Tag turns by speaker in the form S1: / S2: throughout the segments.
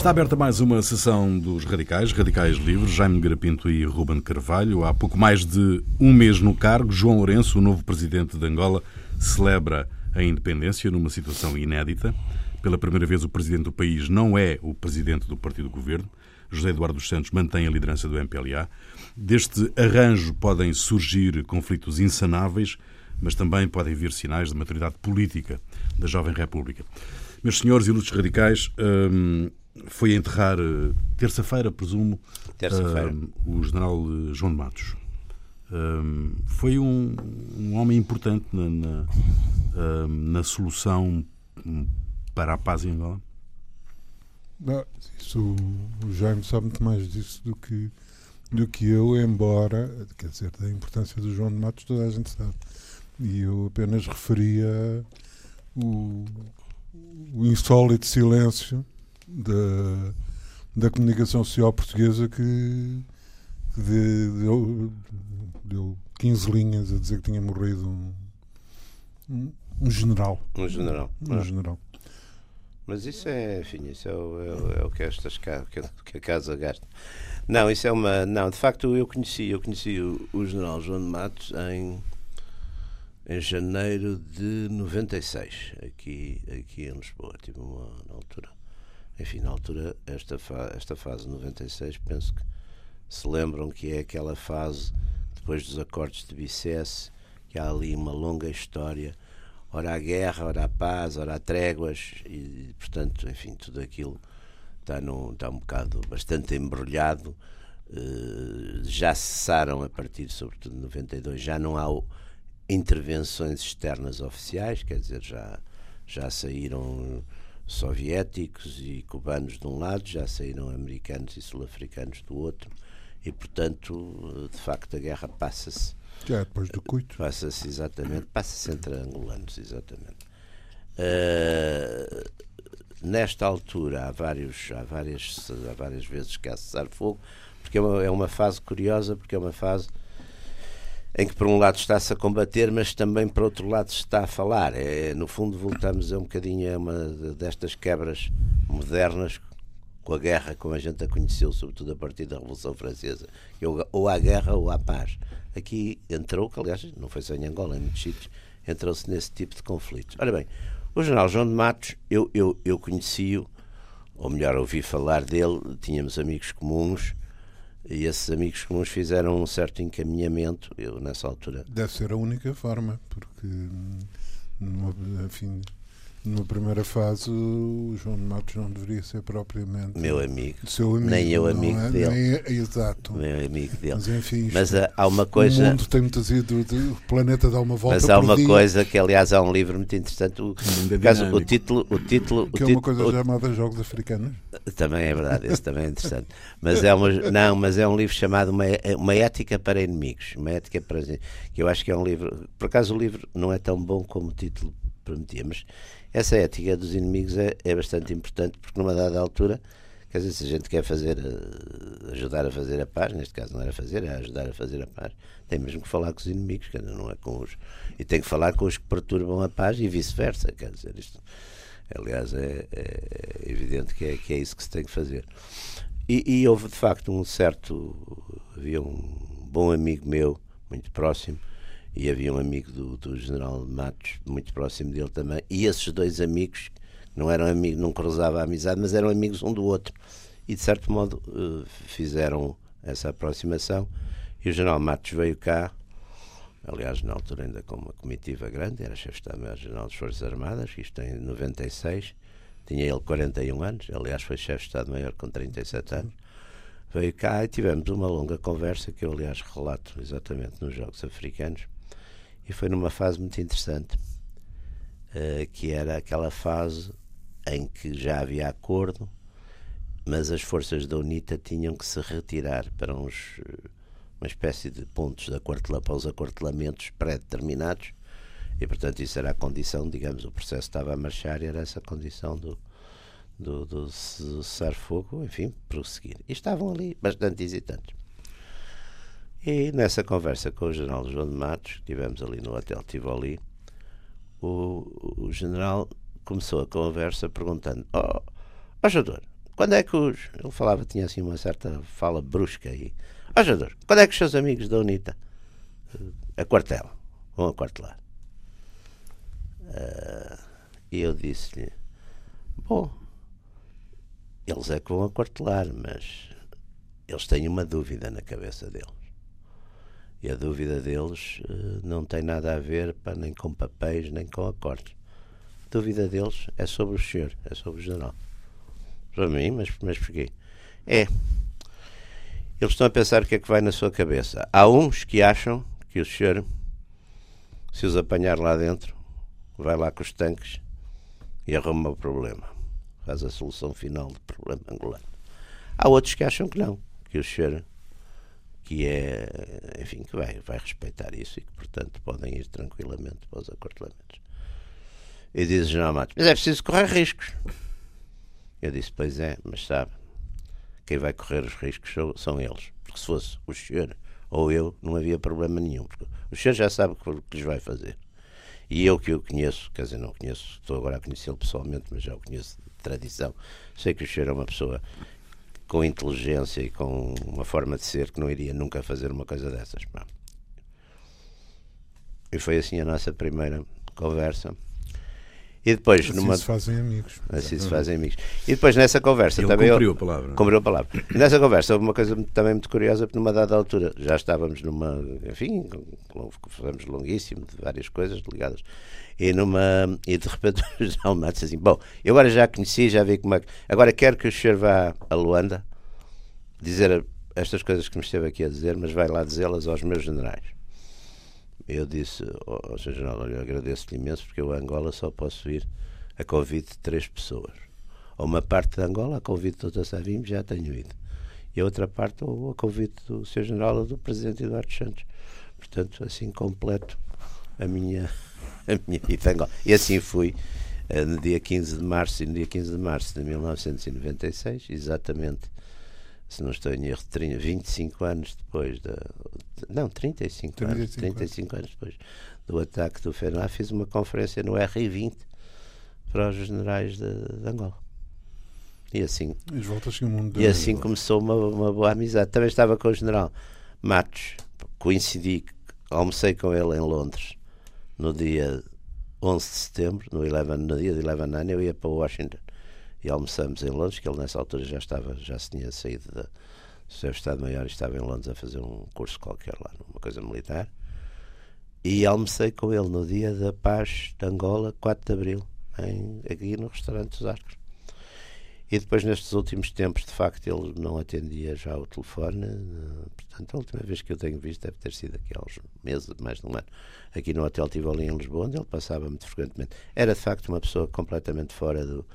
S1: Está aberta mais uma sessão dos Radicais, Radicais Livres, Jaime Garapinto e Ruben Carvalho. Há pouco mais de um mês no cargo, João Lourenço, o novo presidente de Angola, celebra a independência numa situação inédita. Pela primeira vez, o presidente do país não é o presidente do partido do governo. José Eduardo dos Santos mantém a liderança do MPLA. Deste arranjo podem surgir conflitos insanáveis, mas também podem vir sinais de maturidade política da jovem República. Meus senhores ilustres radicais, hum, foi enterrar eh, terça-feira, presumo,
S2: terça-feira.
S1: Hum, o general eh, João de Matos. Hum, foi um, um, homem importante na, na, na solução para a paz em Angola?
S3: Não, isso, o Jaime sabe muito mais disso do que, do que eu, embora, quer dizer, da importância do João de Matos toda a gente sabe. E eu apenas referia o, o insólito silêncio da, da comunicação social portuguesa que, que deu, deu 15 linhas a dizer que tinha morrido um, um, um general.
S2: Um general.
S3: Um ah. general.
S2: Mas isso é, enfim, isso é o, é é o que, estas, que a casa gasta. Não, isso é uma. Não, de facto eu conheci, eu conheci o, o general João de Matos em, em janeiro de 96, aqui, aqui em Lisboa. Tive uma na altura. Enfim, na altura, esta, fa, esta fase de 96, penso que se lembram que é aquela fase depois dos acordos de Bicesse, que há ali uma longa história ora a guerra, ora a paz, ora a tréguas, e portanto, enfim, tudo aquilo está, num, está um bocado bastante embrulhado. Uh, já cessaram a partir, sobretudo, de 92, já não há intervenções externas oficiais, quer dizer, já, já saíram soviéticos e cubanos de um lado, já saíram americanos e sul-africanos do outro, e portanto, de facto, a guerra passa-se
S3: já é depois do cuito.
S2: Passa-se exatamente, passa-se entre angolanos, exatamente. Uh, nesta altura há, vários, há, várias, há várias vezes que há cessar fogo, porque é uma, é uma fase curiosa, porque é uma fase em que por um lado está-se a combater, mas também por outro lado se está a falar. É, no fundo voltamos a um bocadinho a uma destas quebras modernas com a guerra como a gente a conheceu, sobretudo a partir da Revolução Francesa. Ou há guerra ou há paz. Aqui entrou, que aliás não foi só em Angola, em muitos sítios, entrou-se nesse tipo de conflitos. Ora bem, o general João de Matos, eu, eu, eu conheci-o, ou melhor, ouvi falar dele, tínhamos amigos comuns, e esses amigos comuns fizeram um certo encaminhamento, eu nessa altura...
S3: Deve ser a única forma, porque, enfim, na primeira fase, o João de Matos não deveria ser propriamente
S2: meu amigo,
S3: seu amigo
S2: nem eu amigo
S3: é?
S2: dele,
S3: nem, é, exato,
S2: meu amigo dele.
S3: Mas enfim,
S2: mas há, há uma coisa.
S3: O mundo tem muitas ido, o planeta dá uma volta.
S2: Mas há uma
S3: dia.
S2: coisa que, aliás, há um livro muito interessante. O, caso, o título, o título,
S3: que
S2: o
S3: é uma coisa o, chamada Jogos Africanos.
S2: Também é verdade, esse também é interessante. Mas é uma, não, mas é um livro chamado uma, uma ética para inimigos, uma ética para que eu acho que é um livro. Por acaso o livro não é tão bom como o título prometia, mas essa ética dos inimigos é, é bastante importante porque numa dada altura quer dizer, se a gente quer fazer eh, ajudar a fazer a paz, neste caso não era fazer, é ajudar a fazer a paz, tem mesmo que falar com os inimigos, quer dizer, não é com os e tem que falar com os que perturbam a paz e vice-versa, quer dizer, isto aliás é, é, evidente que é, que é isso que se tem que fazer. E, e houve de facto um certo havia um bom amigo meu muito próximo e havia um amigo do, do general Matos, muito próximo dele também, e esses dois amigos, não eram amigos, não cruzavam a amizade, mas eram amigos um do outro, e de certo modo uh, fizeram essa aproximação, e o general Matos veio cá, aliás, na altura ainda com uma comitiva grande, era chefe de Estado-Maior-General das Forças Armadas, isto em 96, tinha ele 41 anos, aliás foi chefe de Estado-Maior com 37 anos, veio cá e tivemos uma longa conversa que eu, aliás, relato exatamente nos Jogos Africanos, e foi numa fase muito interessante, uh, que era aquela fase em que já havia acordo, mas as forças da UNITA tinham que se retirar para uns, uma espécie de pontos de acortela, para os acortelamentos pré-determinados, e portanto isso era a condição, digamos, o processo estava a marchar e era essa condição do, do, do cessar-fogo, enfim, prosseguir. E estavam ali bastante hesitantes. E nessa conversa com o general João de Matos, que tivemos ali no Hotel Tivoli, o, o general começou a conversa perguntando: Ó oh, oh, quando é que os. Ele falava, tinha assim uma certa fala brusca aí. Ó, oh, quando é que os seus amigos da UNITA a quartel, vão aquartelar? Uh, e eu disse-lhe: Bom, eles é que vão aquartelar, mas eles têm uma dúvida na cabeça deles. E a dúvida deles uh, não tem nada a ver pá, nem com papéis, nem com acordos. A dúvida deles é sobre o senhor, é sobre o general. Para mim, mas, mas porquê? É. Eles estão a pensar o que é que vai na sua cabeça. Há uns que acham que o senhor, se os apanhar lá dentro, vai lá com os tanques e arruma o problema. Faz a solução final do problema angolano. Há outros que acham que não que o senhor que é, enfim, que vai, vai respeitar isso e que, portanto, podem ir tranquilamente para os acortelamentos. E diz o General Matos, mas é preciso correr riscos. Eu disse, pois é, mas sabe, quem vai correr os riscos são, são eles. Porque se fosse o senhor ou eu, não havia problema nenhum. Porque o senhor já sabe o que lhes vai fazer. E eu que o conheço, quer dizer, não conheço, estou agora a conhecê-lo pessoalmente, mas já o conheço de tradição, sei que o senhor é uma pessoa com inteligência e com uma forma de ser que não iria nunca fazer uma coisa dessas. E foi assim a nossa primeira conversa. E depois
S3: assim
S2: numa...
S3: se fazem amigos.
S2: Assim se fazem amigos. E depois nessa conversa
S1: Ele
S2: também.
S1: Cumpriu eu... a palavra.
S2: Cumpriu a palavra. Nessa conversa houve uma coisa também muito curiosa, porque numa dada altura já estávamos numa. Enfim, falamos longuíssimo de várias coisas ligadas. E, numa, e de repente o General Matos assim: Bom, eu agora já conheci, já vi como é que. Agora quero que o senhor vá a Luanda dizer estas coisas que me esteve aqui a dizer, mas vai lá dizê-las aos meus generais. Eu disse ao Sr. General, eu agradeço-lhe imenso porque eu a Angola só posso ir a convite de três pessoas. Ou uma parte de Angola, a convite do Dr. Savim, já tenho ido. E a outra parte, a convite do Sr. General ou do Presidente Eduardo Santos. Portanto, assim completo a minha, a minha ida a Angola. E assim fui eh, no dia 15 de março, e no dia 15 de março de 1996, exatamente se não estou em erro, 25 anos depois da. Não, 35, 35 anos. 35 anos depois do ataque do FENLA, fiz uma conferência no R20 para os generais de, de Angola. E assim, e assim começou uma, uma boa amizade. Também estava com o general Matos, coincidi, almocei com ele em Londres no dia 11 de setembro, no, 11, no dia de 11 ano, eu ia para Washington e almoçamos em Londres, que ele nessa altura já estava, já se tinha saído da, do seu Estado-Maior e estava em Londres a fazer um curso qualquer lá, uma coisa militar. E almocei com ele no dia da paz de Angola, 4 de Abril, em, aqui no restaurante dos Arcos. E depois, nestes últimos tempos, de facto, ele não atendia já o telefone. Portanto, a última vez que eu tenho visto deve ter sido aqui há uns meses, mais de um ano, aqui no Hotel Tivoli em Lisboa, onde ele passava muito frequentemente. Era, de facto, uma pessoa completamente fora do,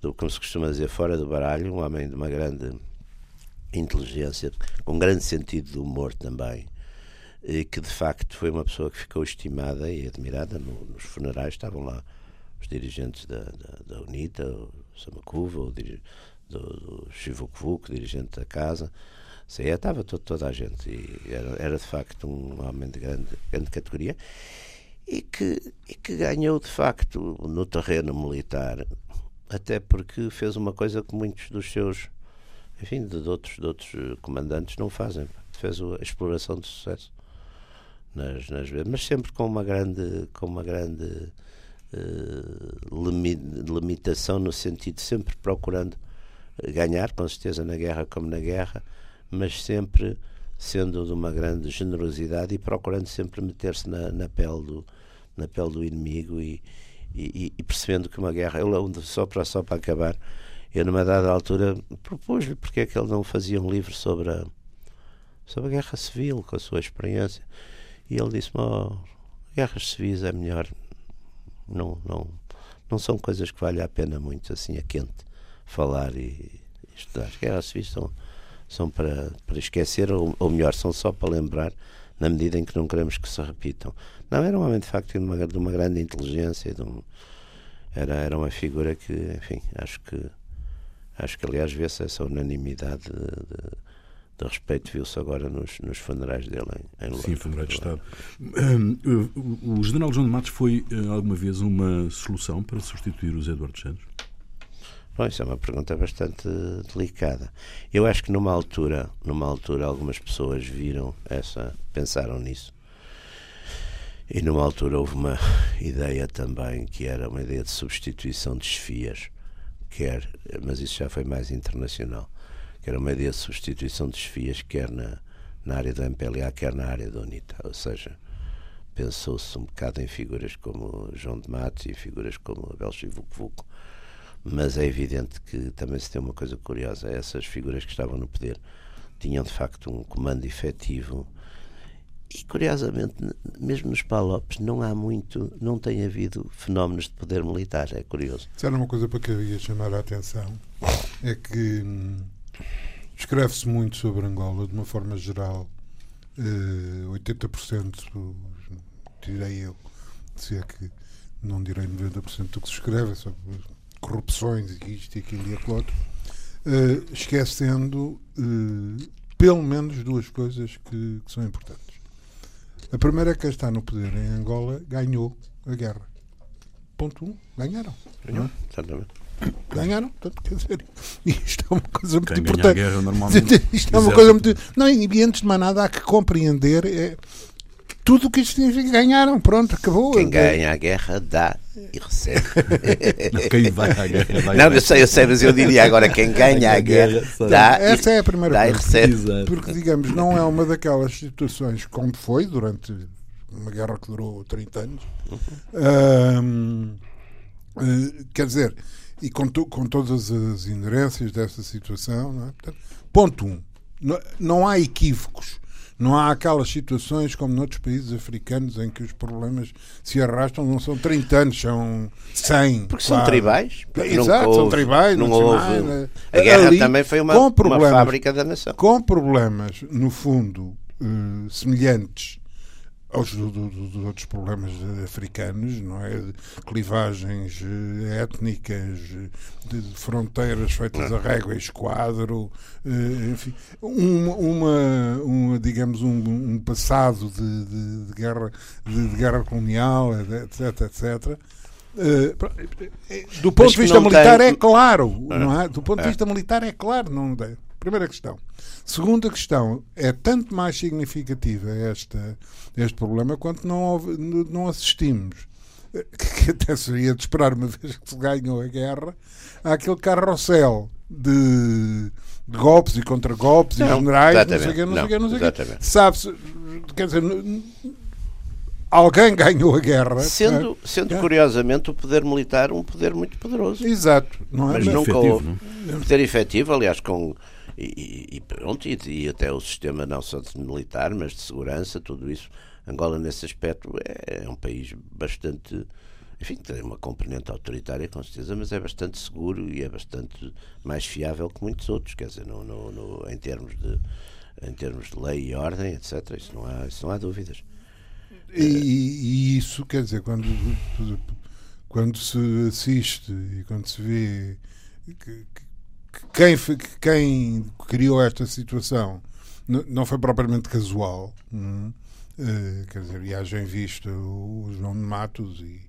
S2: do, como se costuma dizer, fora do baralho, um homem de uma grande inteligência, com um grande sentido de humor também, e que de facto foi uma pessoa que ficou estimada e admirada. No, nos funerais estavam lá os dirigentes da, da, da UNITA, o Samacuva, o do, do Chivukvuk, dirigente da casa. Sei, estava todo, toda a gente e era, era de facto um homem de grande, grande categoria e que, e que ganhou de facto no terreno militar até porque fez uma coisa que muitos dos seus, enfim, de outros, de outros eh, comandantes não fazem. Fez a exploração de sucesso nas, nas mas sempre com uma grande, com uma grande uh, limitação no sentido sempre procurando ganhar, com certeza na guerra como na guerra, mas sempre sendo de uma grande generosidade e procurando sempre meter-se na, na pele do na pele do inimigo e, e, e, percebendo que uma guerra, ele só para, só para acabar, eu numa dada altura propus-lhe porque é que ele não fazia um livro sobre a, sobre a guerra civil, com a sua experiência. E ele disse-me: oh, guerras civis é melhor, não, não, não são coisas que valem a pena muito assim a quente falar e, e estudar. As guerras civis são, são para, para esquecer, ou, ou melhor, são só para lembrar na medida em que não queremos que se repitam. Não, era um homem de facto de uma, de uma grande inteligência, um, era, era uma figura que, enfim, acho que acho que aliás vê-se essa unanimidade de, de, de respeito viu-se agora nos, nos funerais dele em, em
S1: Sim, funerais de Estado. O general João de Matos foi eh, alguma vez uma solução para substituir os Eduardo Santos?
S2: Bom, isso é uma pergunta bastante delicada. Eu acho que numa altura, numa altura algumas pessoas viram essa, pensaram nisso. E numa altura houve uma ideia também que era uma ideia de substituição de esfias, quer, mas isso já foi mais internacional, que era uma ideia de substituição de esfias, quer na, na área do MPLA, quer na área da UNITA. Ou seja, pensou-se um bocado em figuras como João de Matos e figuras como Abel Chivuco mas é evidente que também se tem uma coisa curiosa: essas figuras que estavam no poder tinham de facto um comando efetivo. E curiosamente, mesmo nos Palopes, não há muito, não tem havido fenómenos de poder militar. É curioso.
S3: Era uma coisa para que eu ia chamar a atenção: é que hum, escreve-se muito sobre Angola de uma forma geral. Eh, 80%, direi eu, se é que não direi 90% do que se escreve, é sobre corrupções e isto e aquilo e aquilo outro, uh, esquecendo uh, pelo menos duas coisas que, que, são importantes. A primeira é que quem está no poder em Angola ganhou a guerra. Ponto 1. Um, ganharam.
S2: Ganhou, exatamente.
S3: Ganharam, portanto, quer dizer, isto é uma coisa muito
S1: Quem
S3: importante.
S1: Guerra, normalmente,
S3: isto é uma coisa muito. Não, e antes de mais nada há que compreender é, tudo o que isto significa. Ganharam, pronto, acabou.
S2: Quem ganha a guerra dá e recebe.
S1: Não, quem vai à guerra vai
S2: Não, eu sei, eu sei, mas eu diria agora quem ganha a guerra dá
S3: Essa é a primeira
S2: dá e
S3: coisa.
S2: recebe.
S1: Exato.
S3: Porque, digamos, não é uma daquelas situações como foi durante uma guerra que durou 30 anos. Ahm, eh, quer dizer, e com, to- com todas as inerências dessa situação, não é? Portanto, ponto um, não, não há equívocos. Não há aquelas situações como noutros países africanos em que os problemas se arrastam, não são 30 anos, são 100.
S2: Porque são
S3: quase.
S2: tribais.
S3: Exato, são
S2: houve-
S3: tribais,
S2: Não
S3: nacionais,
S2: houve. A guerra
S3: Ali,
S2: também foi uma, uma fábrica da nação.
S3: com problemas, no fundo, eh, semelhantes aos do- do- outros problemas africanos, não é? De Clivagens eh, étnicas, de de fronteiras feitas a régua e esquadro, eh, enfim, uma, uma, uma, digamos, um, um passado de, de- de guerra, de, guerra colonial, etc, etc. Eh, do ponto de vista militar
S2: tem-
S3: é claro, não é? Do ponto de
S2: É.
S3: vista militar é claro, não é? Primeira questão. Segunda questão, é tanto mais significativa esta, este problema quanto não, houve- não assistimos, que até seria de esperar uma vez que se ganhou a guerra, àquele carrossel de, de golpes e contra-golpes e generais, não sei o
S2: exatamente,
S3: quê, não sei o quê, não sei o quê. Sabe-se, quer dizer, alguém ganhou a guerra.
S2: Sendo, sendo
S3: É.
S2: curiosamente o poder militar um poder muito poderoso.
S3: Exato, não é?
S2: Mas
S3: Mas-
S2: nunca
S1: efetivo,
S2: houve. Poder efetivo, aliás, com. E, e, pronto, e, e até o sistema não só de militar, mas de segurança, tudo isso. Angola, nesse aspecto, é, é um país bastante. Enfim, tem uma componente autoritária, com certeza, mas é bastante seguro e é bastante mais fiável que muitos outros. Quer dizer, no, no, no- em, termos de, em termos de lei e ordem, etc. Isso não há, isso não há dúvidas.
S3: E, e isso, quer dizer, quando, quando se assiste e quando se vê que, quem, quem criou esta situação não foi propriamente casual, é? Eh, quer dizer, e haja em vista o João de Matos e,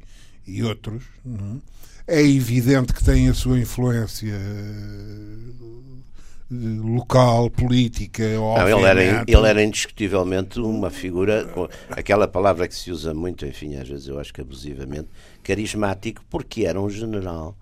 S3: e outros, não é? evidente que tem a sua influência eh, local, política,
S2: Não, ele, era, ele era indiscutivelmente uma figura, aquela palavra que se usa muito, enfim, às vezes eu acho que abusivamente, carismático, porque era um general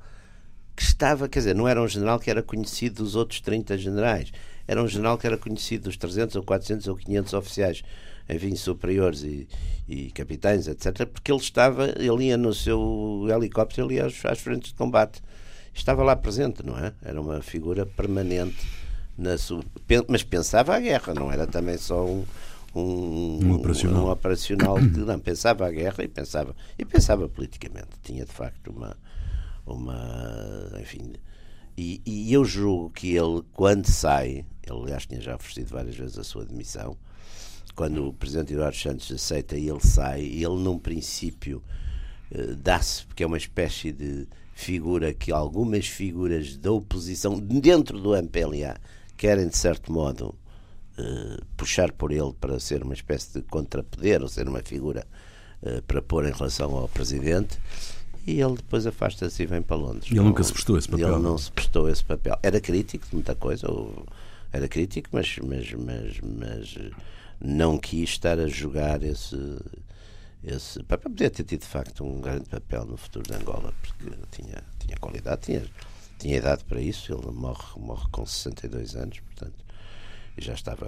S2: que estava, quer dizer, não era um general que era conhecido dos outros 30 generais, era um general que era conhecido dos 300 ou 400 ou 500 oficiais, enfim, superiores e, e capitães, etc., porque ele estava, ele ia no seu helicóptero, ele ia às, às frentes de combate, estava lá presente, não é? Era uma figura permanente na sua, mas pensava a guerra, não era também só um um,
S1: Um operacional.
S2: um operacional que não pensava a guerra e pensava e pensava politicamente tinha de facto uma uma enfim e, e eu julgo que ele quando sai ele aliás tinha já oferecido várias vezes a sua demissão quando o presidente Eduardo Santos aceita e ele sai ele num princípio eh, dá-se porque é uma espécie de figura que algumas figuras da oposição dentro do MPLA querem de certo modo eh, puxar por ele para ser uma espécie de contrapoder ou ser uma figura eh, para pôr em relação ao presidente e ele depois afasta-se e vem para Londres.
S1: E ele nunca se prestou esse papel.
S2: Ele não se prestou esse papel. Era crítico de muita coisa, era crítico, mas, mas, mas, mas não quis estar a jogar esse, esse papel. Podia ter tido, de facto, um grande papel no futuro de Angola, porque tinha, tinha qualidade, tinha, tinha idade para isso. Ele morre, morre com 62 anos, portanto e já estava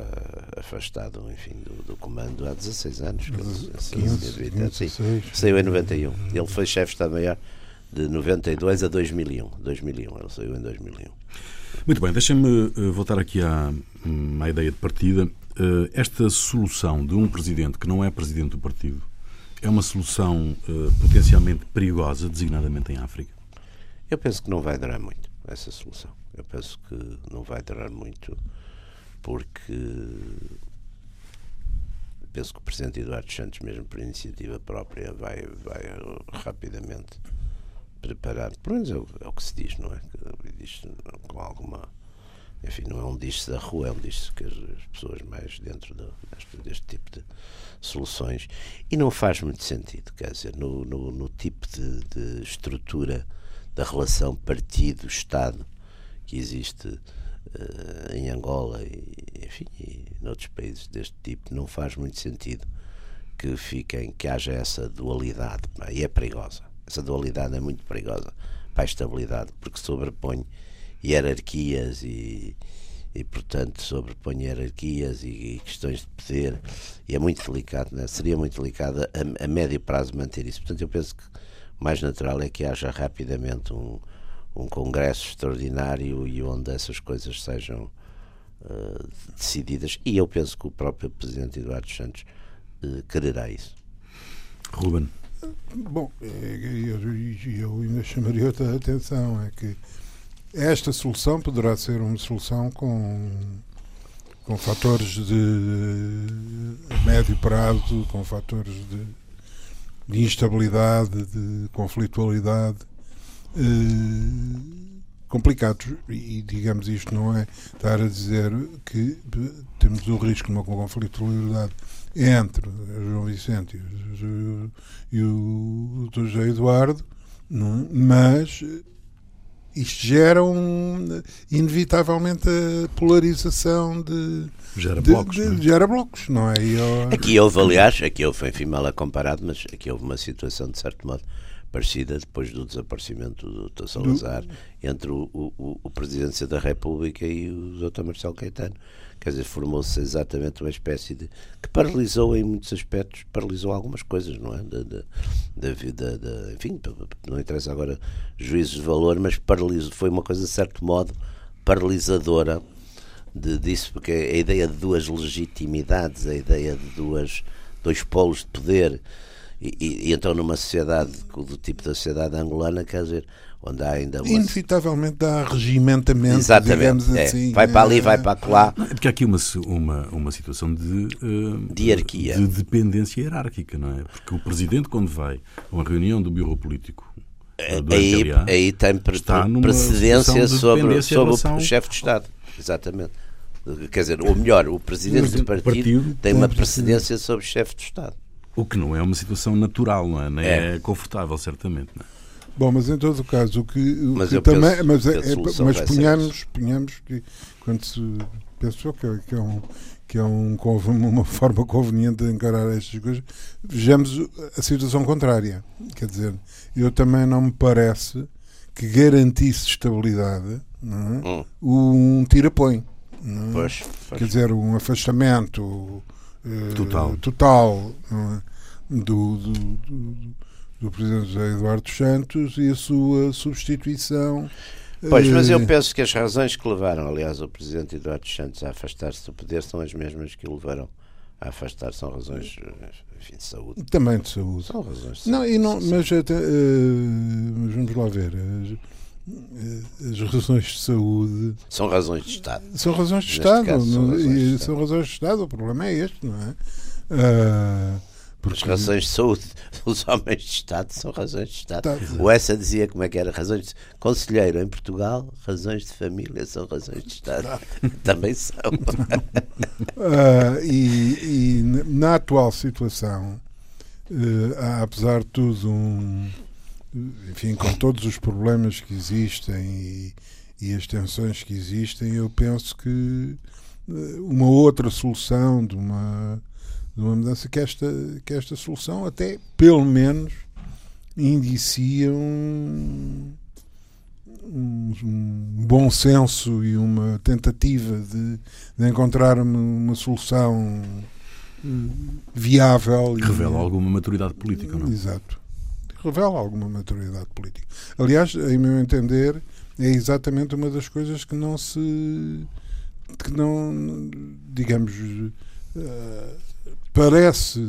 S2: afastado enfim, do, do comando há 16 anos. Que ele, 15, 15, saiu em 91. Ele foi chefe de Estado-Maior de 92 a 2001. 2001. Ele saiu em 2001.
S1: Muito bem, deixem-me eh, voltar aqui à, à ideia de partida. Eh, esta solução de um presidente que não é presidente do partido é uma solução uh, potencialmente perigosa, designadamente em África?
S2: Eu penso que não vai durar muito essa solução. Eu penso que não vai durar muito porque penso que o Presidente Eduardo Santos, mesmo por iniciativa própria, vai, vai rapidamente preparar, pelo menos é o, é o que se diz, não é? Diz com alguma. Enfim, não é um diz da rua, é um diz que as, as, pessoas mais dentro de, deste, deste, tipo de soluções. E não faz muito sentido, quer dizer, no, no, no tipo de, de estrutura da relação partido-Estado que existe uh, em Angola e, enfim, e noutros países deste tipo, não faz muito sentido que fiquem, que haja essa dualidade, e é perigosa. Essa dualidade é muito perigosa para a estabilidade, porque sobrepõe hierarquias e, e portanto sobrepõe hierarquias e, e, questões de poder e é muito delicado, né? seria muito delicado a, a médio prazo manter isso. Portanto, eu penso que o mais natural é que haja rapidamente um, um congresso extraordinário e onde essas coisas sejam uh, decididas. E eu penso que o próprio Presidente Eduardo Santos uh, quererá isso.
S1: Ruben.
S3: Bom, eu, eu ainda chamaria outra atenção, é que esta solução poderá ser uma solução com, com fatores de médio prazo, com fatores de, de instabilidade, de conflitualidade, eh, complicados e digamos isto não é estar a dizer que temos o risco de uma conflitualidade entre João Vicente e o, e o. José Eduardo não, mas isto gera um, inevitavelmente a polarização de
S1: gera blocos, de,
S3: de, é? gera blocos, não é? Eu...
S2: Aqui houve, aliás, aqui houve, enfim, mal a comparado, mas aqui houve uma situação de certo modo parecida depois do desaparecimento do Dr. Salazar do... entre o, o, o Presidência da República e o Dr. Marcelo Caetano. Quer dizer, formou-se exatamente uma espécie de. que paralisou em muitos aspectos, paralisou algumas coisas, não é? Da, da, da vida, da, enfim, não interessa agora juízos de valor, mas paralisou, foi uma coisa, de certo modo, paralisadora de, disso, porque a ideia de duas legitimidades, a ideia de duas, dois polos de poder e, e, então numa sociedade do tipo da sociedade angolana, quer dizer, onde há ainda uma...
S3: Inevitavelmente há regimentamento, Exatamente, digamos
S2: é.
S3: assim.
S2: Vai para ali, é. vai para lá.
S1: É porque há aqui uma, uma, uma situação de, uh,
S2: de hierarquia.
S1: De dependência hierárquica, não é? Porque o Presidente, quando vai a uma reunião do Bureau Político
S2: é, aí, LA, aí tem precedência sobre, sobre o chefe de Estado. Exatamente. Quer dizer, ou melhor, o Presidente do partido, partido tem uma precedência sobre o chefe de Estado.
S1: O que não é uma situação natural, não é? Nem é, é confortável, certamente. Não é?
S3: Bom, mas em todo o caso, o que, o mas que também. Penso, mas, é, é, mas ponhamos, ponhamos que quando se pensou que é, que é, um, que é um, uma forma conveniente de encarar estas coisas, vejamos a situação contrária. Quer dizer, eu também não me parece que garantisse estabilidade é? hum. um tira-põe. É? Pois, pois. Quer dizer, um afastamento
S1: total,
S3: total é? do, do, do, do, Presidente José Eduardo Santos e a sua substituição.
S2: Pois, mas eu eh, penso que as razões que levaram, aliás, o Presidente Eduardo Santos a afastar-se do poder são as mesmas que o levaram a afastar, são razões enfim, de saúde.
S3: Também de saúde.
S2: São razões de
S3: saúde. Não, e não, mas, até, uh, vamos lá ver. As, as razões de saúde.
S2: São razões de Estado.
S3: São razões de Estado. Caso, são, razões de Estado. são razões de Estado. O problema é este, não é? Uh,
S2: porque... As razões de saúde dos homens de Estado são razões de Estado. Tá. O Essa dizia como é que era razões de... Conselheiro em Portugal, razões de família são razões de Estado. Também são.
S3: uh, e, e, na atual situação, uh, há apesar de tudo um, enfim, com todos os problemas que existem e, e as tensões que existem, eu penso que eh, uma outra solução de uma, de uma mudança que esta, que esta solução até pelo menos indicia um, um, um bom senso e uma tentativa de, de encontrar uma, uma solução eh, viável.
S1: Revela e, alguma maturidade política, não?
S3: Exato. Revela alguma maturidade política. Aliás, em meu entender, é exatamente uma das coisas que não se. que não. digamos. Uh, parece,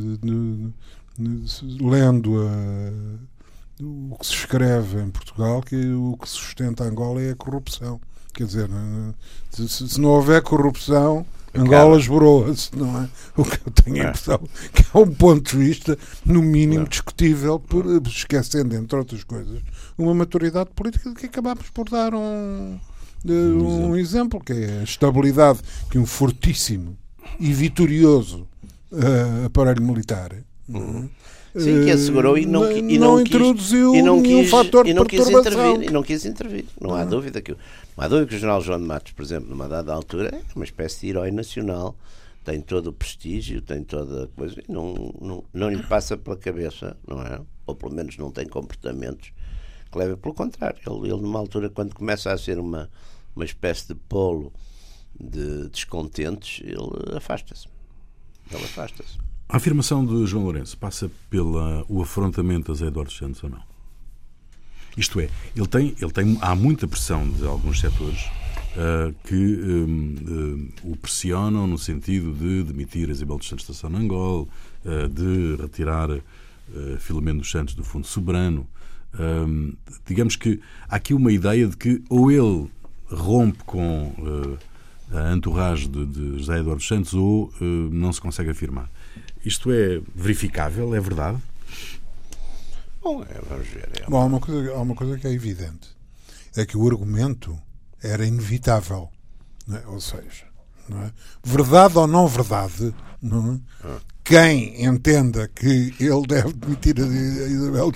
S3: lendo a o que se escreve em Portugal que o que sustenta Angola é a corrupção. Quer dizer, se, se não houver corrupção, Angola esboroa-se, não é? O que eu tenho a é. impressão que é um ponto de vista, no mínimo, discutível, por, esquecendo, entre outras coisas, uma maturidade política que acabamos por dar um, um exemplo, que é a estabilidade que um fortíssimo e vitorioso uh, aparelho militar. Uhum.
S2: Sim, que assegurou e não,
S3: e não, não introduziu e não quis, nenhum fator
S2: e
S3: não
S2: quis intervir, e não quis intervir. Não há dúvida que não há dúvida que o general João de Matos, por exemplo, numa dada altura, é uma espécie de herói nacional, tem todo o prestígio, tem toda a coisa, e não, não, não lhe passa pela cabeça, não é? Ou pelo menos não tem comportamentos que levem pelo contrário. Ele, ele numa altura, quando começa a ser uma, uma espécie de polo de descontentes, ele afasta-se. Ele afasta-se.
S1: A afirmação de João Lourenço passa pelo afrontamento a Zé Eduardo Santos ou não? Isto é, ele tem, ele tem, há muita pressão de alguns setores uh, que um, uh, o pressionam no sentido de demitir Isabel dos Santos da Sonangol, uh, de retirar uh, Filomeno dos Santos do Fundo Soberano. digamos que há aqui uma ideia de que ou ele rompe com a entourage de, de José Eduardo Santos ou não se consegue afirmar. Isto é verificável? É verdade?
S2: Bom, é, vamos ver.
S3: É Bom, há, uma coisa, há uma coisa que é evidente. É que o argumento era inevitável. É? Ou seja, é? verdade ou não verdade, não é? ah. quem entenda que ele deve demitir a Isabel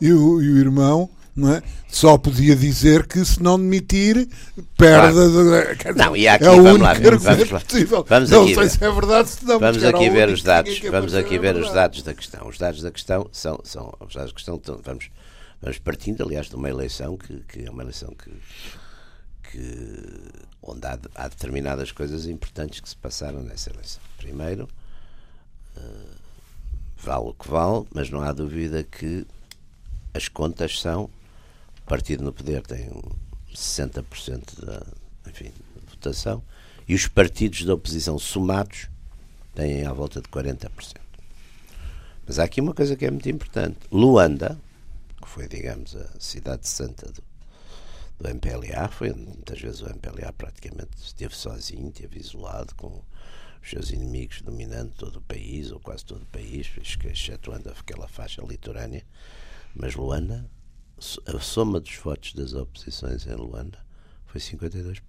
S3: e o, e o irmão é? Só podia dizer que se não demitir, perde.
S2: Claro. Não, e aqui, é vamos lá, vamos, vamos lá.
S3: Possível.
S2: Vamos
S3: não
S2: aqui
S3: sei se é verdade, se não,
S2: Vamos aqui ver os dados. Vamos aqui ver os dados da questão. Os dados da questão são, são os dados da questão. Vamos, vamos partindo, aliás, de uma eleição que, que é uma eleição que, que onde há, há, determinadas coisas importantes que se passaram nessa eleição. Primeiro, uh, vale o que vale, mas não há dúvida que as contas são o partido no poder tem 60% da enfim, votação e os partidos da oposição somados têm à volta de 40%. Mas há aqui uma coisa que é muito importante. Luanda, que foi, digamos, a cidade santa do, do MPLA, foi muitas vezes o MPLA praticamente esteve sozinho, esteve isolado com os seus inimigos dominando todo o país, ou quase todo o país, excetuando aquela faixa litorânea. Mas Luanda a soma dos votos das oposições em Luanda foi 52%.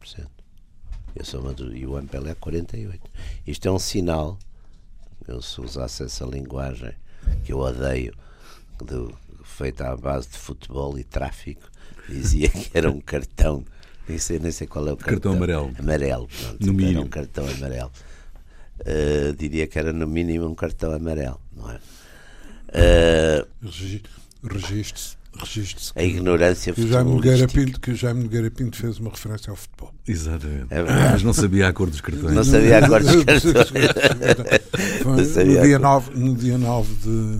S2: E, a soma do, e o MPLA é 48%. Isto é um sinal, eu se usasse essa linguagem que eu odeio, do, feita à base de futebol e tráfico, dizia que era um cartão, nem sei, nem sei qual é o cartão.
S1: Cartão amarelo.
S2: Amarelo, pronto. No mínimo. Era um cartão amarelo. Uh, diria que era no mínimo um cartão amarelo, não é?
S3: Uh, Registe-se registro
S2: a ignorância
S3: que o Jaime Nogueira Pinto que o Jaime Nogueira Pinto fez uma referência ao futebol.
S1: Exatamente. É mas não sabia a cor dos cartões.
S2: Não sabia a cor dos cartões.
S3: no, dia 9, no dia 9 de,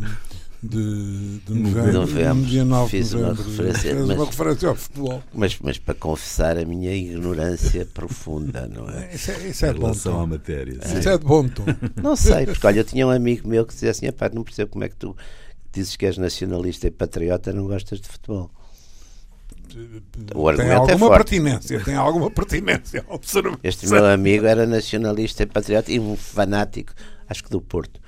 S3: de, de novembro, novembro, no dia 9
S2: fiz
S3: de novembro.
S2: uma referência,
S3: mas, uma referência ao futebol.
S2: Mas, mas para confessar a minha ignorância profunda não é?
S3: Isso é, isso é de bom tom.
S1: à matéria
S3: é. isso é de bom tom.
S2: Não sei, porque olha, eu tinha um amigo meu que dizia assim, não percebo como é que tu dizes que és nacionalista e patriota, não gostas de futebol.
S3: O tem é alguma é pertinência, tem alguma pertinência.
S2: Este meu amigo era nacionalista e patriota e um fanático, acho que do Porto.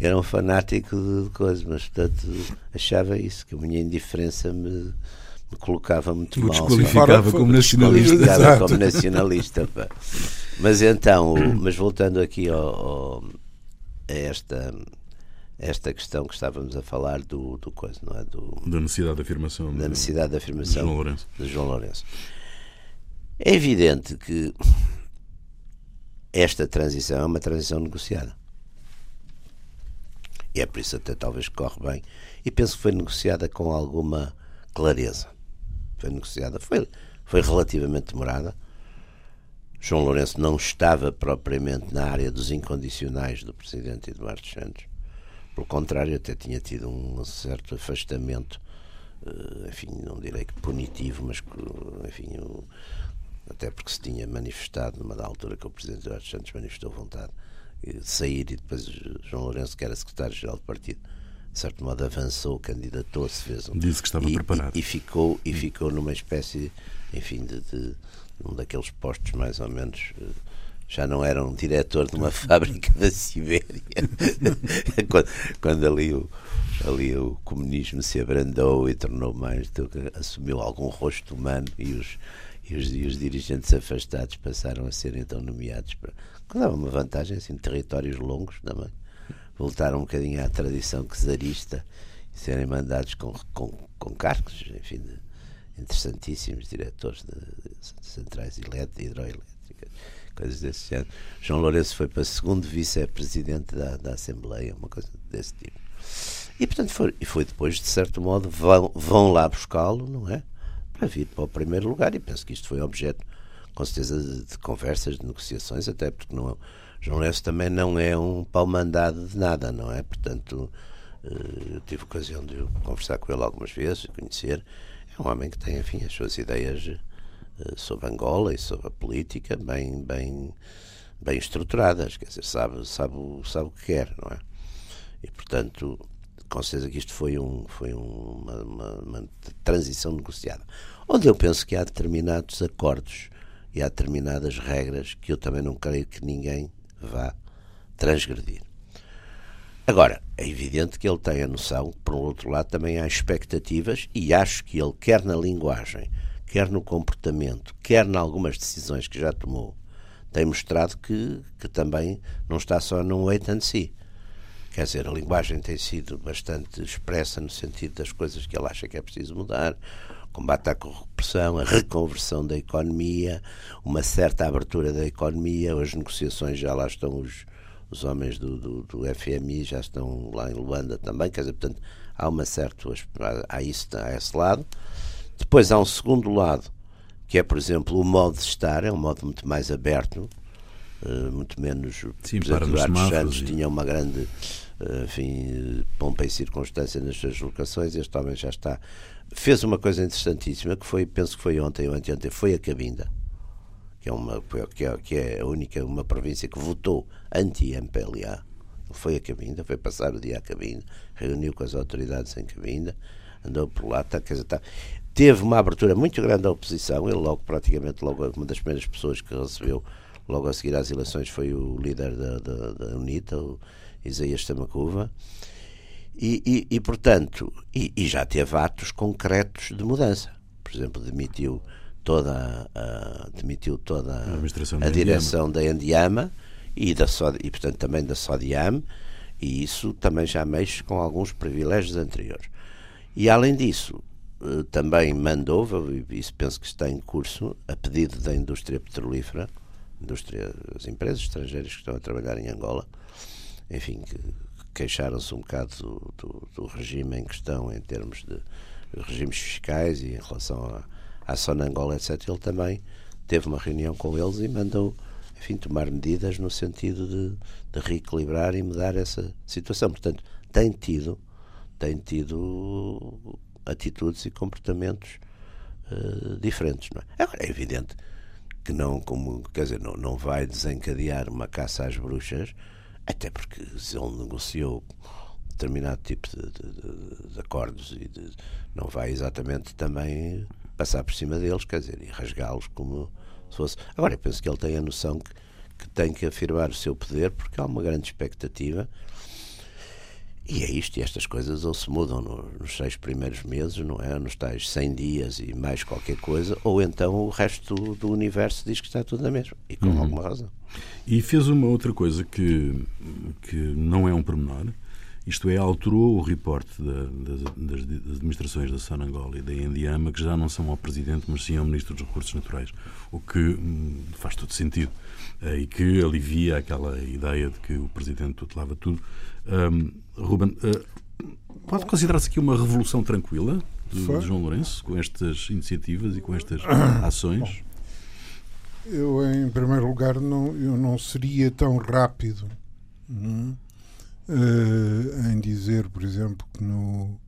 S2: Era um fanático de coisas, mas portanto achava isso, que a minha indiferença me, me colocava muito mal.
S1: Desqualificava como nacionalista.
S2: Desqualificava como nacionalista. Pá. Mas então, mas voltando aqui ao, ao, a esta esta questão que estávamos a falar do, do coisa, não é? Do,
S1: da necessidade de afirmação.
S2: Da necessidade de afirmação
S1: de João Lourenço.
S2: De João Lourenço. É evidente que esta transição é uma transição negociada. E é por isso até talvez que corre bem. E penso que foi negociada com alguma clareza. Foi negociada, foi, foi relativamente demorada. João Lourenço não estava propriamente na área dos incondicionais do presidente Eduardo Santos. Pelo contrário, até tinha tido um certo afastamento, eh, enfim, não direi que punitivo, mas enfim, até porque se tinha manifestado numa da altura que o presidente Eduardo Santos manifestou vontade de sair e depois João Lourenço, que era secretário-geral do partido, de certo modo avançou, candidatou-se, fez um.
S1: Disse que estava
S2: e,
S1: preparado.
S2: E, e, ficou, e ficou numa espécie, enfim, de, de um daqueles postos mais ou menos eh, já não era um diretor de uma fábrica da Sibéria. Quando, quando, ali, o, ali o comunismo se abrandou e tornou mais assumiu algum rosto humano e os, e os, e os dirigentes afastados passaram a ser então nomeados para quando dava uma vantagem assim territórios longos também. Voltaram um bocadinho à tradição czarista e serem mandados com, com, com cargos enfim de, interessantíssimos diretores de, de centrais hidroelétricas, coisas desse género. João Lourenço foi para segundo vice-presidente da, da Assembleia, uma coisa desse tipo. E, portanto, foi, e foi depois, de certo modo, vão, vão lá buscá-lo, não é? Para vir para o primeiro lugar. E penso que isto foi objeto, com certeza, de, de conversas, de negociações, até porque não, é, João Lourenço também não é um pau-mandado de nada, não é? Portanto, eh, eu tive ocasião de conversar com ele algumas vezes, conhecer. É um homem que tem, enfim, as suas ideias uh, sobre Angola e sobre a política bem, bem, bem estruturadas, quer dizer, sabe, sabe, sabe o que quer, não é? E, portanto, com certeza que isto foi, um, foi uma, uma, uma transição negociada, onde eu penso que há determinados acordos e há determinadas regras que eu também não creio que ninguém vá transgredir. Agora, é evidente que ele tem a noção por outro lado, também há expectativas e acho que ele, quer na linguagem, quer no comportamento, quer em algumas decisões que já tomou, tem mostrado que, que também não está só num wait and see. Quer dizer, a linguagem tem sido bastante expressa no sentido das coisas que ele acha que é preciso mudar, combate à corrupção, a reconversão da economia, uma certa abertura da economia, as negociações já lá estão os os homens do, do, do, FMI já estão lá em Luanda também, quer dizer, portanto, há uma certa. Há, isso, há esse lado. Depois há um segundo lado, que é, por exemplo, o modo de estar, é um modo muito mais aberto, uh, muito menos.
S1: Sim, para nos
S2: Santos e... tinha uma grande. Uh, enfim, pompa e circunstância nas suas locações, este homem já está. Fez uma coisa interessantíssima, que foi, penso que foi ontem ou anteontem, foi a Cabinda que é, uma, que é, que é a única uma província que votou anti-MPLA. Foi a Cabinda, foi passar o dia à Cabinda, reuniu com as autoridades em Cabinda, andou por lá, tá, quer dizer, tá, teve uma abertura muito grande da oposição, ele logo, praticamente, logo, uma das primeiras pessoas que recebeu logo a seguir às eleições foi o líder da, da, da UNITA, o Isaías Tamacuva, e, e, e portanto, e, e, já teve atos concretos de mudança. Por exemplo, demitiu toda a, demitiu toda a, a direção da Endiama e, da e portanto também da Sodiam e isso também já mexe com alguns privilégios anteriores. E além disso, também mandou, isso penso que está em curso, a pedido da indústria petrolífera, indústria, as empresas estrangeiras que estão a trabalhar em Angola, enfim, que queixaram-se um bocado do, do, do, regime em questão em termos de regimes fiscais e em relação à Sonangola, etc., ele também teve uma reunião com eles e mandou, enfim, tomar medidas no sentido de, de reequilibrar e mudar essa situação. Portanto, tem tido, tem tido atitudes e comportamentos uh, diferentes. É? Agora, é evidente que não, como, quer dizer, não, não vai desencadear uma caça às bruxas, até porque se ele negociou determinado tipo de, de, de acordos e de, não vai exatamente também passar por cima deles, quer dizer, e rasgá-los como se fosse. Agora, eu penso que ele tem a noção que, que tem que afirmar o seu poder, porque há uma grande expectativa. E é isto, e estas coisas ou se mudam no, nos seis primeiros meses, não é? Nos tais 100 dias e mais qualquer coisa, ou então o resto do, universo diz que está tudo na mesma, e com uhum. alguma razão.
S1: E fez uma outra coisa que, que não é um pormenor, Isto é, alterou o reporte da, das, das, administrações da Sonangola e da Indiama, que já não são ao Presidente, mas sim ao Ministro dos Recursos Naturais, o que hum, faz todo sentido uh, e que alivia aquela ideia de que o Presidente tutelava tudo. Um, Ruben, uh, pode considerar-se aqui uma revolução tranquila de, de, João Lourenço, com estas iniciativas e com estas ações?
S3: Eu, em primeiro lugar, não, eu não seria tão rápido. Não? Uh, em dizer, por exemplo, que no,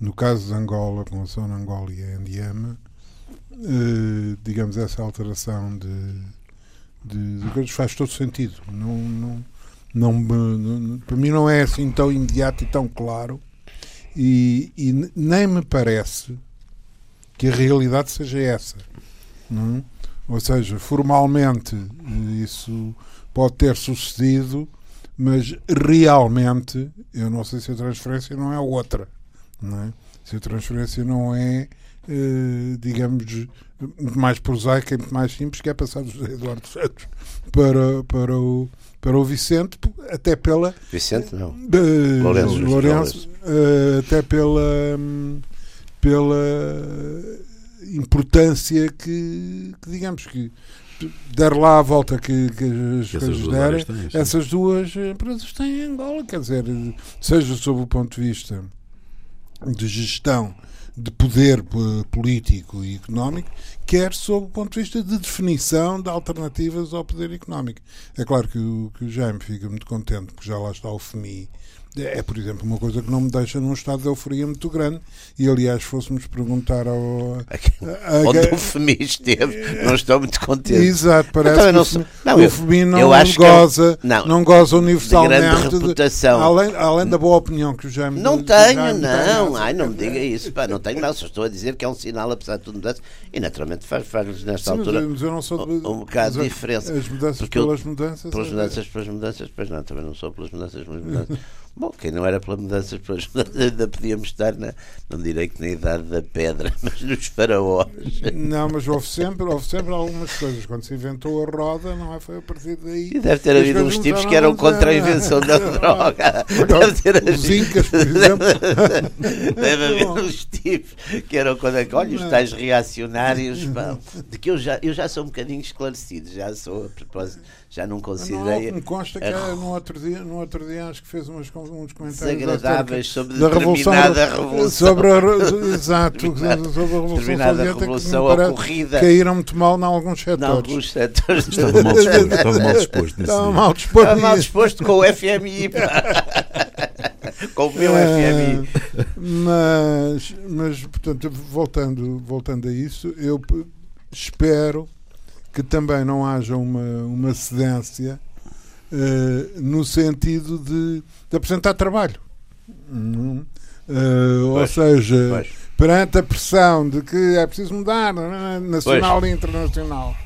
S3: no caso de Angola, com a zona Angola e a Andiama, uh, digamos, essa alteração de, de, de coisas faz todo sentido. Não, não, não, não, para mim não é assim tão imediato e tão claro e, e nem me parece que a realidade seja essa. Não? É? Ou seja, formalmente isso pode ter sucedido, mas realmente eu não sei se a transferência não é outra. Não é? Se a transferência não é, eh, digamos, muito mais prosaica e muito mais simples, que é passar do Eduardo Santos para, para, o, para o Vicente, até pela.
S2: Vicente, não.
S3: Uh, Lourenço. Lourenço uh, até pela. Pela importância que, que digamos que der lá a volta que, que as que coisas derem, essas duas empresas têm Angola, quer dizer, seja sob o ponto de vista de gestão de poder político e económico, quer sob o ponto de vista de definição de alternativas ao poder económico. É claro que o, que o Jaime fica muito contente porque já lá está o FMI é, por exemplo, uma coisa que não me deixa num estado de euforia muito grande. E, aliás, fôssemos perguntar ao.
S2: A, a, Onde a, o FMI esteve, não estou muito contente.
S3: Exato, parece que não, sou, não, o FMI não, eu acho goza, que é, não, não goza universalmente.
S2: De reputação.
S3: De, além, além da boa opinião que o Jaime
S2: Não tenho, Jaime não. Tem, Ai, não me diga isso. Pá, não tenho, não. Só estou a dizer que é um sinal, apesar de tudo, mudança. E, naturalmente, faz, faz nesta Sim, altura
S3: mas eu não sou de,
S2: um, um bocado de diferença.
S3: As mudanças pelas mudanças.
S2: Pelas é- mudanças, pelas mudanças, pois não, também não sou pelas mudanças, pelas mudanças. Bom, quem não era pela pelas mudanças, ainda podíamos estar, na, não direi que na idade da pedra, mas nos faraós.
S3: Não, mas houve sempre, houve sempre algumas coisas. Quando se inventou a roda, não é? Foi a partir daí.
S2: E deve ter havido uns tipos que eram contra a invenção da droga.
S3: Deve ter havido. Os Incas, por exemplo.
S2: Deve haver uns tipos que eram contra. Olha, os tais reacionários, de que eu já, eu já sou um bocadinho esclarecido, já sou, a propósito já não considerei.
S3: Não, me consta que a... no, outro dia, no outro dia acho que fez umas, uns comentários
S2: desagradáveis sobre da determinada revolução.
S3: Sobre a, exato, sobre a revolução
S2: determinada revolução ocorrida.
S3: Caíram muito mal em alguns setores. Em
S2: alguns setores.
S1: Estava mal disposto. Estava mal disposto.
S3: Estava mal disposto,
S2: estava mal disposto com o FMI. com o meu FMI.
S3: Mas, mas, portanto, voltando, voltando a isso, eu espero que também não haja uma, uma cedência uh, no sentido de, de, apresentar trabalho. Uhum. Uh, ou seja, pois. perante a pressão de que é preciso mudar, é? nacional pois. e internacional.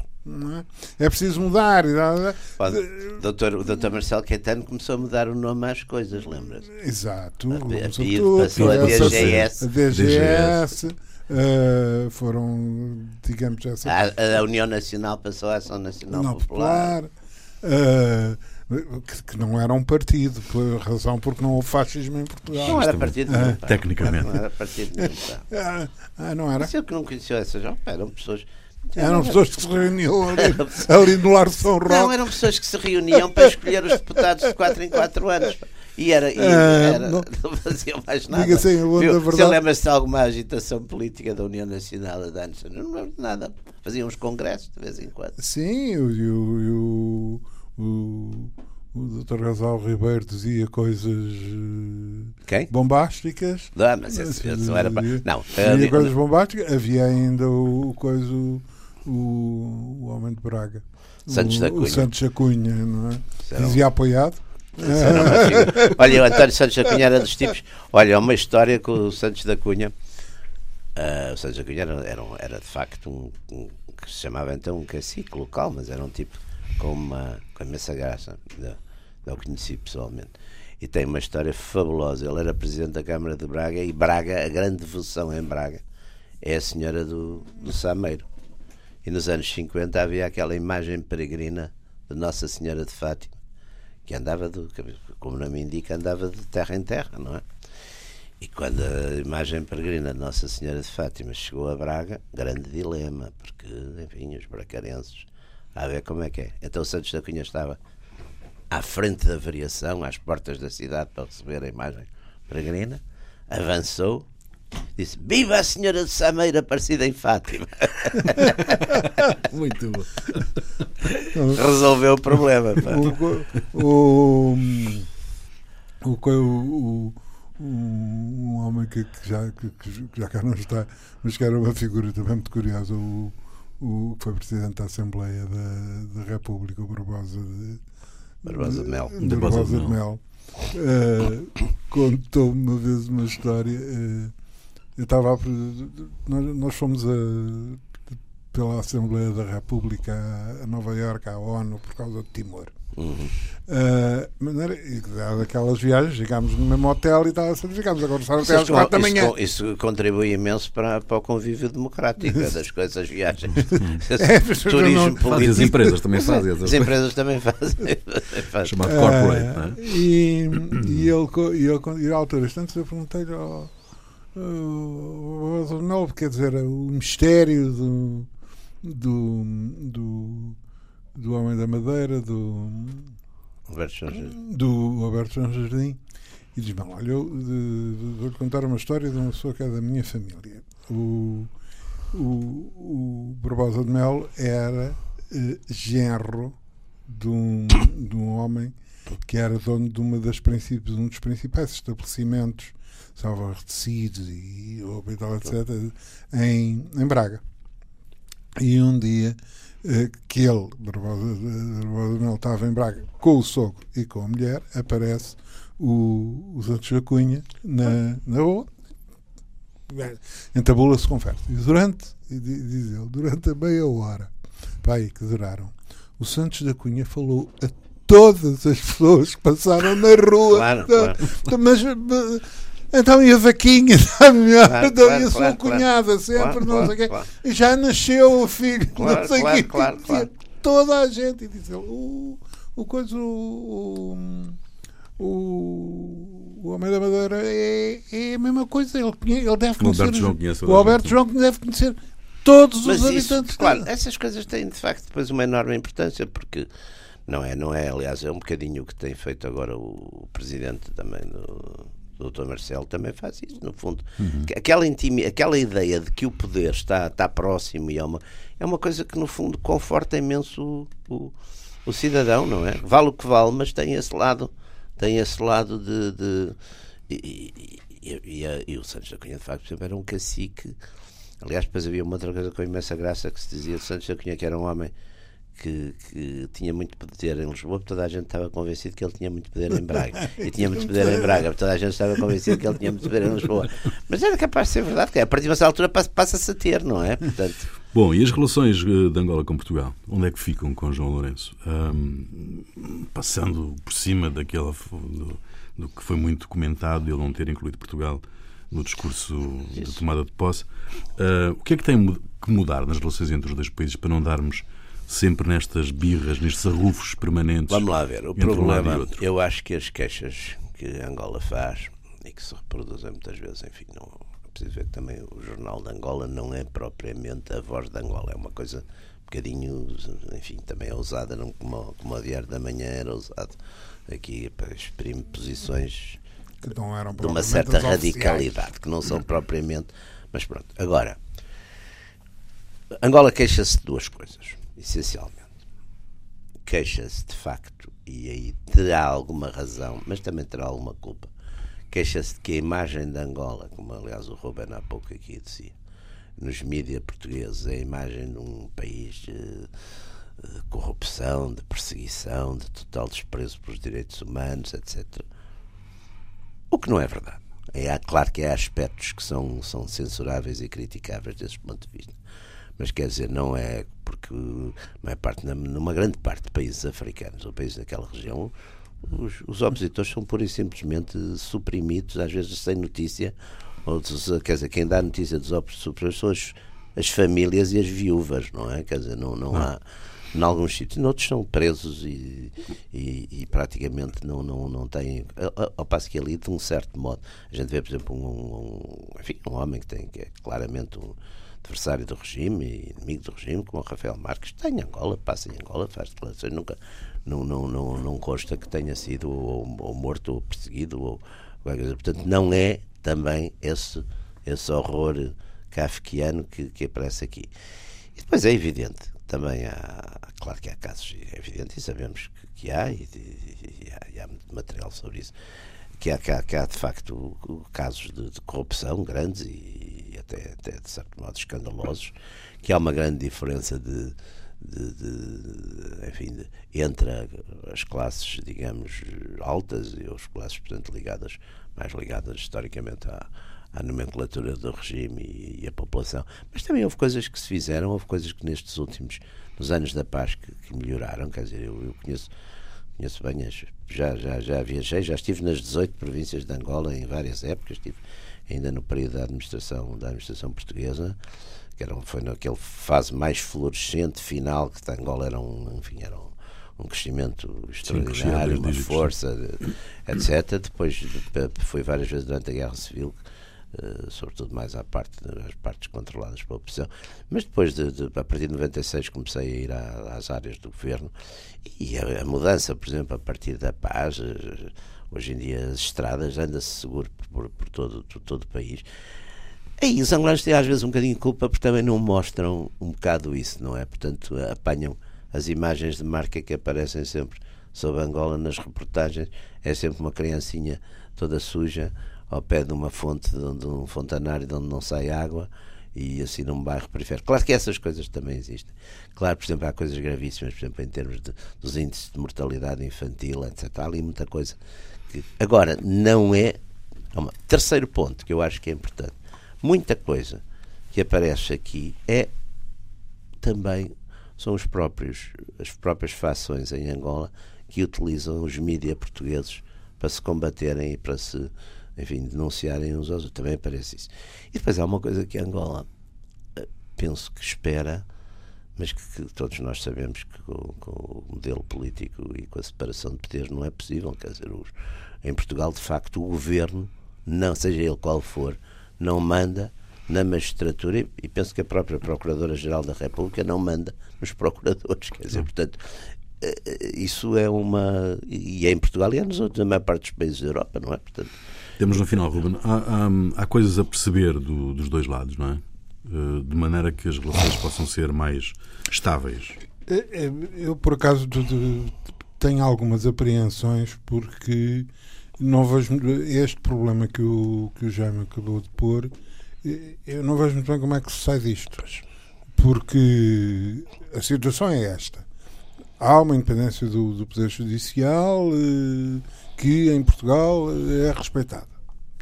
S3: É? é? preciso mudar.
S2: O doutor, o doutor Marcelo Caetano começou a mudar o nome às coisas, lembra-se?
S3: Exato. A,
S2: a, a, passou a DGS.
S3: A DGS. Uh, foram, digamos, essa.
S2: A, a, União Nacional passou a Ação Nacional não, Popular. popular
S3: uh, que, que, não era um partido, por razão porque não houve fascismo em Portugal.
S2: Não era partido nenhum, uh,
S1: Tecnicamente.
S2: Não era partido nenhum.
S3: Ah, ah, não era?
S2: Mas eu que não conhecia essas, eram pessoas.
S3: Eram pessoas que se reuniam ali, ali no Lar de São Roque.
S2: Não, eram pessoas que se reuniam para escolher os deputados de 4 em 4 anos. E era, e
S3: ah,
S2: era
S3: não,
S2: não fazia mais nada.
S3: Diga assim, Viu, verdade.
S2: Você lembra-se de alguma agitação política da União Nacional de antes? Não lembro de nada. Faziam uns congressos de vez em quando.
S3: Sim, o, o, o, o Dr. Gasal Ribeiro dizia coisas eh,
S2: Quem?
S3: bombásticas.
S2: Não, mas esse, esse não era. Não,
S3: dizia coisas bombásticas. Havia ainda o, o coisa. O, o Homem de Braga.
S2: Santos da Cunha.
S3: O Santos da Cunha, não é? Dizia apoiado.
S2: Olha, o António Santos da Cunha era dos tipos. Olha, uma história com o Santos da Cunha. Uh, o Santos da Cunha era, era, era de facto um, um, que se chamava então um cacique local, mas era um tipo com uma com imensa graça. Não o conheci pessoalmente. E tem uma história fabulosa. Ele era presidente da Câmara de Braga e Braga, a grande devoção em Braga, é a Senhora do, do Sameiro. E nos anos 50 havia aquela imagem peregrina de Nossa Senhora de Fátima que andava, como não me indica, andava de terra em terra, não é? E quando a imagem peregrina de Nossa Senhora de Fátima chegou a Braga, grande dilema, porque, enfim, os bracarenses, a ver como é que é. Então o Santos da Cunha estava à frente da variação, às portas da cidade, para receber a imagem peregrina, avançou, disse: Viva a Senhora de Sameira aparecida em Fátima!
S1: Muito bom.
S2: Resolveu o problema.
S3: O, o, o, o, um homem que, já, que, já cá não está, mas que era uma figura também muito curiosa, o, o que foi Presidente da Assembleia da, da República, o Barbosa de,
S2: Barbosa de Mel.
S3: Barbosa de Mel. Uh, contou uma vez uma história. Uh, eu estava a, nós, nós fomos a, pela Assembleia da República a, Nova Iorque, à ONU, por causa de Timor.
S2: Uhum.
S3: Uh, maneira, daquelas viagens, chegámos no mesmo hotel e tal, assim, ficámos a conversar até às quatro da manhã.
S2: Isso, isso, contribui imenso para, para o convívio democrático das coisas, viagens.
S3: é,
S2: Turismo político.
S1: As empresas também fazem.
S2: As empresas também fazem.
S1: Chamado corporate, uh, não é?
S3: E, e ele, e ele, e à altura, instantes, eu perguntei-lhe oh, não, quer dizer, o mistério do, do, do do Homem da Madeira, do
S2: Alberto João Jardim.
S3: Do Alberto João Jardim. E diz: Bom, olha, eu vou-lhe contar uma história de uma pessoa que é da minha família. O, o, o Barbosa de Mel era eh, genro de um, de um homem que era dono de uma das um dos principais estabelecimentos, salvo tecidos e roupa e tal, etc., em, em Braga. E um dia eh, que ele, Barbosa, Barbosa estava em Braga com o sogro e com a mulher, aparece o, o Santos da Cunha na, na rua, entabula-se conversa. E durante, diz ele, durante a meia hora, pai, que duraram, o Santos da Cunha falou a todas as pessoas que passaram na rua.
S2: Claro, claro.
S3: Mas, então e a vaquinha está melhor,
S2: Claro,
S3: então
S2: claro,
S3: e a sua
S2: claro,
S3: cunhada sempre,
S2: Claro,
S3: não sei
S2: claro,
S3: quê.
S2: claro.
S3: E já nasceu o filho,
S2: Claro,
S3: não sei
S2: claro,
S3: quê.
S2: claro, claro.
S3: Toda a gente. E diz ele, o, o coisa, o, o, o Homem da Madeira é, é a mesma coisa. Ele, ele deve
S1: O
S3: conhecer.
S1: Alberto
S3: os-
S1: João conhece
S3: o Alberto. João deve conhecer todos
S2: Mas
S3: os
S2: isso,
S3: habitantes
S2: claro,
S3: dele.
S2: essas coisas têm de facto depois uma enorme importância, porque não é, não é, aliás, é um bocadinho o que tem feito agora o presidente também do, o Dr. Marcelo também faz isso, no fundo. Que- Aquela, intimi, aquela ideia de que o poder está, está próximo e é uma, é uma coisa que, no fundo, conforta imenso o, o, o cidadão, não é? Vale o que vale, mas tem esse lado, tem esse lado de. de- e, e- e- e o Santos da Cunha, de facto, sempre era um cacique. Aliás, depois havia uma outra coisa com imensa graça que se dizia de Santos da Cunha, que era um homem que, que tinha muito poder em Lisboa, porque toda a gente estava convencido que ele tinha muito poder em Braga. E tinha muito poder em Braga, porque toda a gente estava convencido que ele tinha muito poder em Lisboa. Mas era capaz de ser verdade, porque a partir de uma certa altura passa- passa-se a ter, não é? Portanto,
S1: Bom, e as relações eh, de Angola com Portugal? Onde é que ficam com João Lourenço? Ahm, passando por cima daquela do, do que foi muito comentado, ele não ter incluído Portugal no discurso de tomada de posse, ah, o que é que tem que mudar nas relações entre os dois países para não darmos sempre nestas birras, nestes arrufos permanentes?
S2: vamos lá ver. O
S1: um
S2: problema,
S1: outro?
S2: eu acho que as queixas que Angola faz e que se reproduzem muitas vezes, enfim, não é preciso ver que também o Jornal de Angola não é propriamente a voz de Angola, é uma coisa um bocadinho, enfim, também é usada, não como, como o Diário da Manhã era usado aqui para exprimir posições
S3: Que não eram
S2: de uma certa radicalidade, que não são propriamente. Mas pronto, agora, Angola queixa-se de duas coisas, essencialmente. Queixa-se de facto, e aí terá alguma razão, mas também terá alguma culpa. Queixa-se de que a imagem de Angola, como aliás o Ruben há pouco aqui dizia, nos mídias portugueses, é a imagem de um país de corrupção, de perseguição, de total desprezo pelos direitos humanos, etc. O que não é verdade. É claro que há aspectos que são, são censuráveis e criticáveis desse ponto de vista. Mas quer dizer, não é porque não é parte, numa grande parte de países africanos ou países daquela região, os, os opositores são pura e simplesmente suprimidos, às vezes sem notícia. Ou, dos- quer dizer, quem dá notícia dos opositores são as, as famílias e as viúvas, não é? Quer dizer, não, não há. em alguns sítios, noutros são presos e, e, e, praticamente não, não, não têm. Ao passo que ali, de um certo modo, a gente vê, por exemplo, um, um, enfim, um homem que, tem, que é claramente um adversário do regime e inimigo do regime, como o Rafael Marques, está em Angola, passa em Angola, faz declarações, nunca, não, não, não, não consta que tenha sido ou, ou morto ou perseguido. Ou, portanto, não é também esse, esse horror kafkiano que, que aparece aqui. E depois é evidente também há, claro que há casos, é evidente, e sabemos que, que há, e, e, e, há, e, há, muito material sobre isso, que há, que há, que há de facto casos de, de corrupção grandes e, até, até, de certo modo escandalosos, que há uma grande diferença de, de, de, enfim, entre as classes, digamos, altas e as classes, portanto, ligadas, mais ligadas historicamente à, à nomenclatura do regime e, e, a população. Mas também houve coisas que se fizeram, houve coisas que nestes últimos, nos anos da paz, que, que melhoraram. Quer dizer, eu, eu conheço, conheço bem, já, já, já viajei, já estive nas 18 províncias de Angola em várias épocas, estive ainda no período da administração, da administração portuguesa, que era, foi naquele fase mais florescente final, que Angola era um, enfim, era um, um crescimento extraordinário, uma força, etc. Depois foi várias vezes durante a Guerra Civil Uh, sobretudo mais à parte das partes controladas pela oposição. Mas depois, de, de, a partir de 96, comecei a ir à, às áreas do governo e a, a, mudança, por exemplo, a partir da paz, uh, hoje em dia as estradas anda-se seguro por, por, todo, por todo o país. Aí os angolanos têm às vezes um bocadinho de culpa porque também não mostram um bocado isso, não é? Portanto, apanham as imagens de marca que aparecem sempre sobre Angola nas reportagens, é sempre uma criancinha toda suja ao pé de uma fonte, de um fontanário de onde não sai água e assim num bairro periférico. Claro que essas coisas também existem. Claro, por exemplo, há coisas gravíssimas, por exemplo, em termos de, dos índices de mortalidade infantil, etc. Há ali muita coisa. Que... Agora, não é. Uma... Terceiro ponto que eu acho que é importante. Muita coisa que aparece aqui é também são os próprios, as próprias fações em Angola que utilizam os mídias portugueses para se combaterem e para se enfim, denunciarem uns aos outros. Também aparece isso. E depois há uma coisa que Angola eh, penso que espera, mas que, que todos nós sabemos que com, com, o modelo político e com a separação de poderes não é possível. Quer dizer, os, em Portugal, de facto, o governo, não seja ele qual for, não manda na magistratura e, e penso que a própria Procuradora-Geral da República não manda nos procuradores. Quer dizer, portanto, eh, eh, isso é uma. E é em Portugal e é nos outros, na maior parte dos países da Europa, não é? Portanto,
S1: temos no final, Ruben, há, há, há coisas a perceber do, dos dois lados, não é? Eh, de maneira que as relações possam ser mais estáveis.
S3: É, é, eu, por acaso, tenho algumas apreensões porque não vejo este problema que o, que o Jaime acabou de pôr. Eh, eu não vejo muito bem como é que se sai disto. Porque a situação é esta. Há uma independência do, do Poder Judicial. Eh, que em Portugal é respeitada.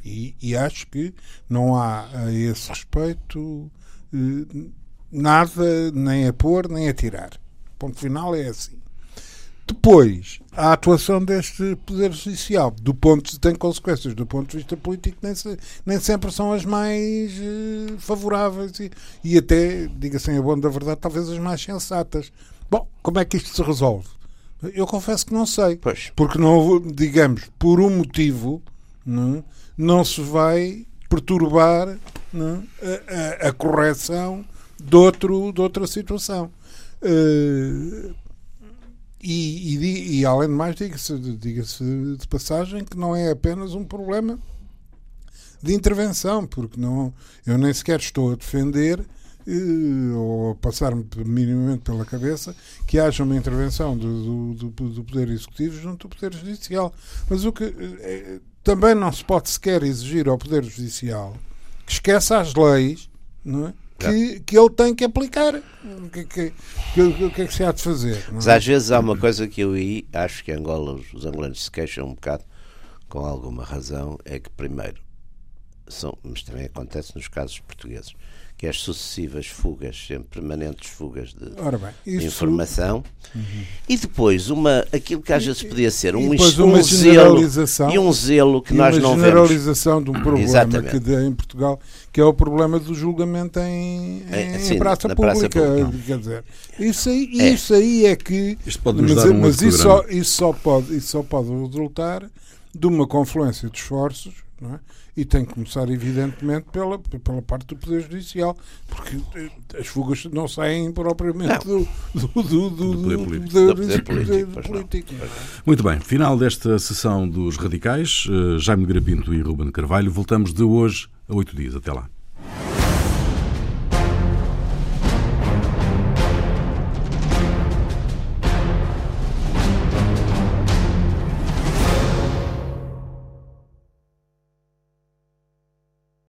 S3: E, e acho que não há a esse respeito eh, nada nem a pôr nem a tirar. Ponto final é assim. Depois, a atuação deste Poder Judicial, do ponto tem consequências do ponto de vista político, nem, se, nem sempre são as mais favoráveis e, e até, diga-se em a bom da verdade, talvez as mais sensatas. Bom, como é que isto se resolve? Eu confesso que não sei.
S2: Pois.
S3: Porque não, digamos, por um motivo, não, não se vai perturbar não, a, a, a, correção de, outro, de outra situação. Uh, e, e, e, além de mais, diga-se diga de passagem que não é apenas um problema de intervenção, porque não, eu nem sequer estou a defender ou passar-me minimamente pela cabeça que haja uma intervenção do, do, do, Poder Executivo junto ao Poder Judicial. Mas o que é, também não se pode sequer exigir ao Poder Judicial que esqueça as leis não é? que, que ele tem que aplicar. O que, que, que, que, é que se há de fazer?
S2: Mas às vezes há uma coisa que eu aí acho que Angola, os, os angolanos se queixam um bocado, com alguma razão, é que primeiro são, mas também acontece nos casos portugueses, que as sucessivas fugas, sempre permanentes fugas de
S3: Ora bem, isso,
S2: informação, e depois uma, aquilo que às vezes podia ser
S3: e
S2: um,
S3: depois
S2: um
S3: uma
S2: zelo
S3: generalização
S2: e um zelo que
S3: e
S2: nós
S3: uma
S2: não vemos.
S3: generalização de um problema
S2: Exatamente.
S3: que dá em Portugal, que é o problema do julgamento em,
S2: É,
S3: em
S2: sim,
S3: praça,
S2: na praça
S3: pública.
S2: pública.
S3: Quer dizer, isso aí
S2: É.
S3: isso aí é que.
S1: Isto pode
S3: mas
S1: um
S3: mas isso, só, isso, só pode, isso só pode resultar de uma confluência de esforços. Não é? E tem que começar, evidentemente, pela, pela parte do Poder Judicial, porque eh, as fugas não saem propriamente do, do, do, do,
S1: Do poder político.
S2: Do poder político, não.
S3: não é?
S1: Muito bem, final desta sessão dos radicais. Eh, Jaime Grapinto e Ruben Carvalho. Voltamos de hoje a oito dias. Até lá.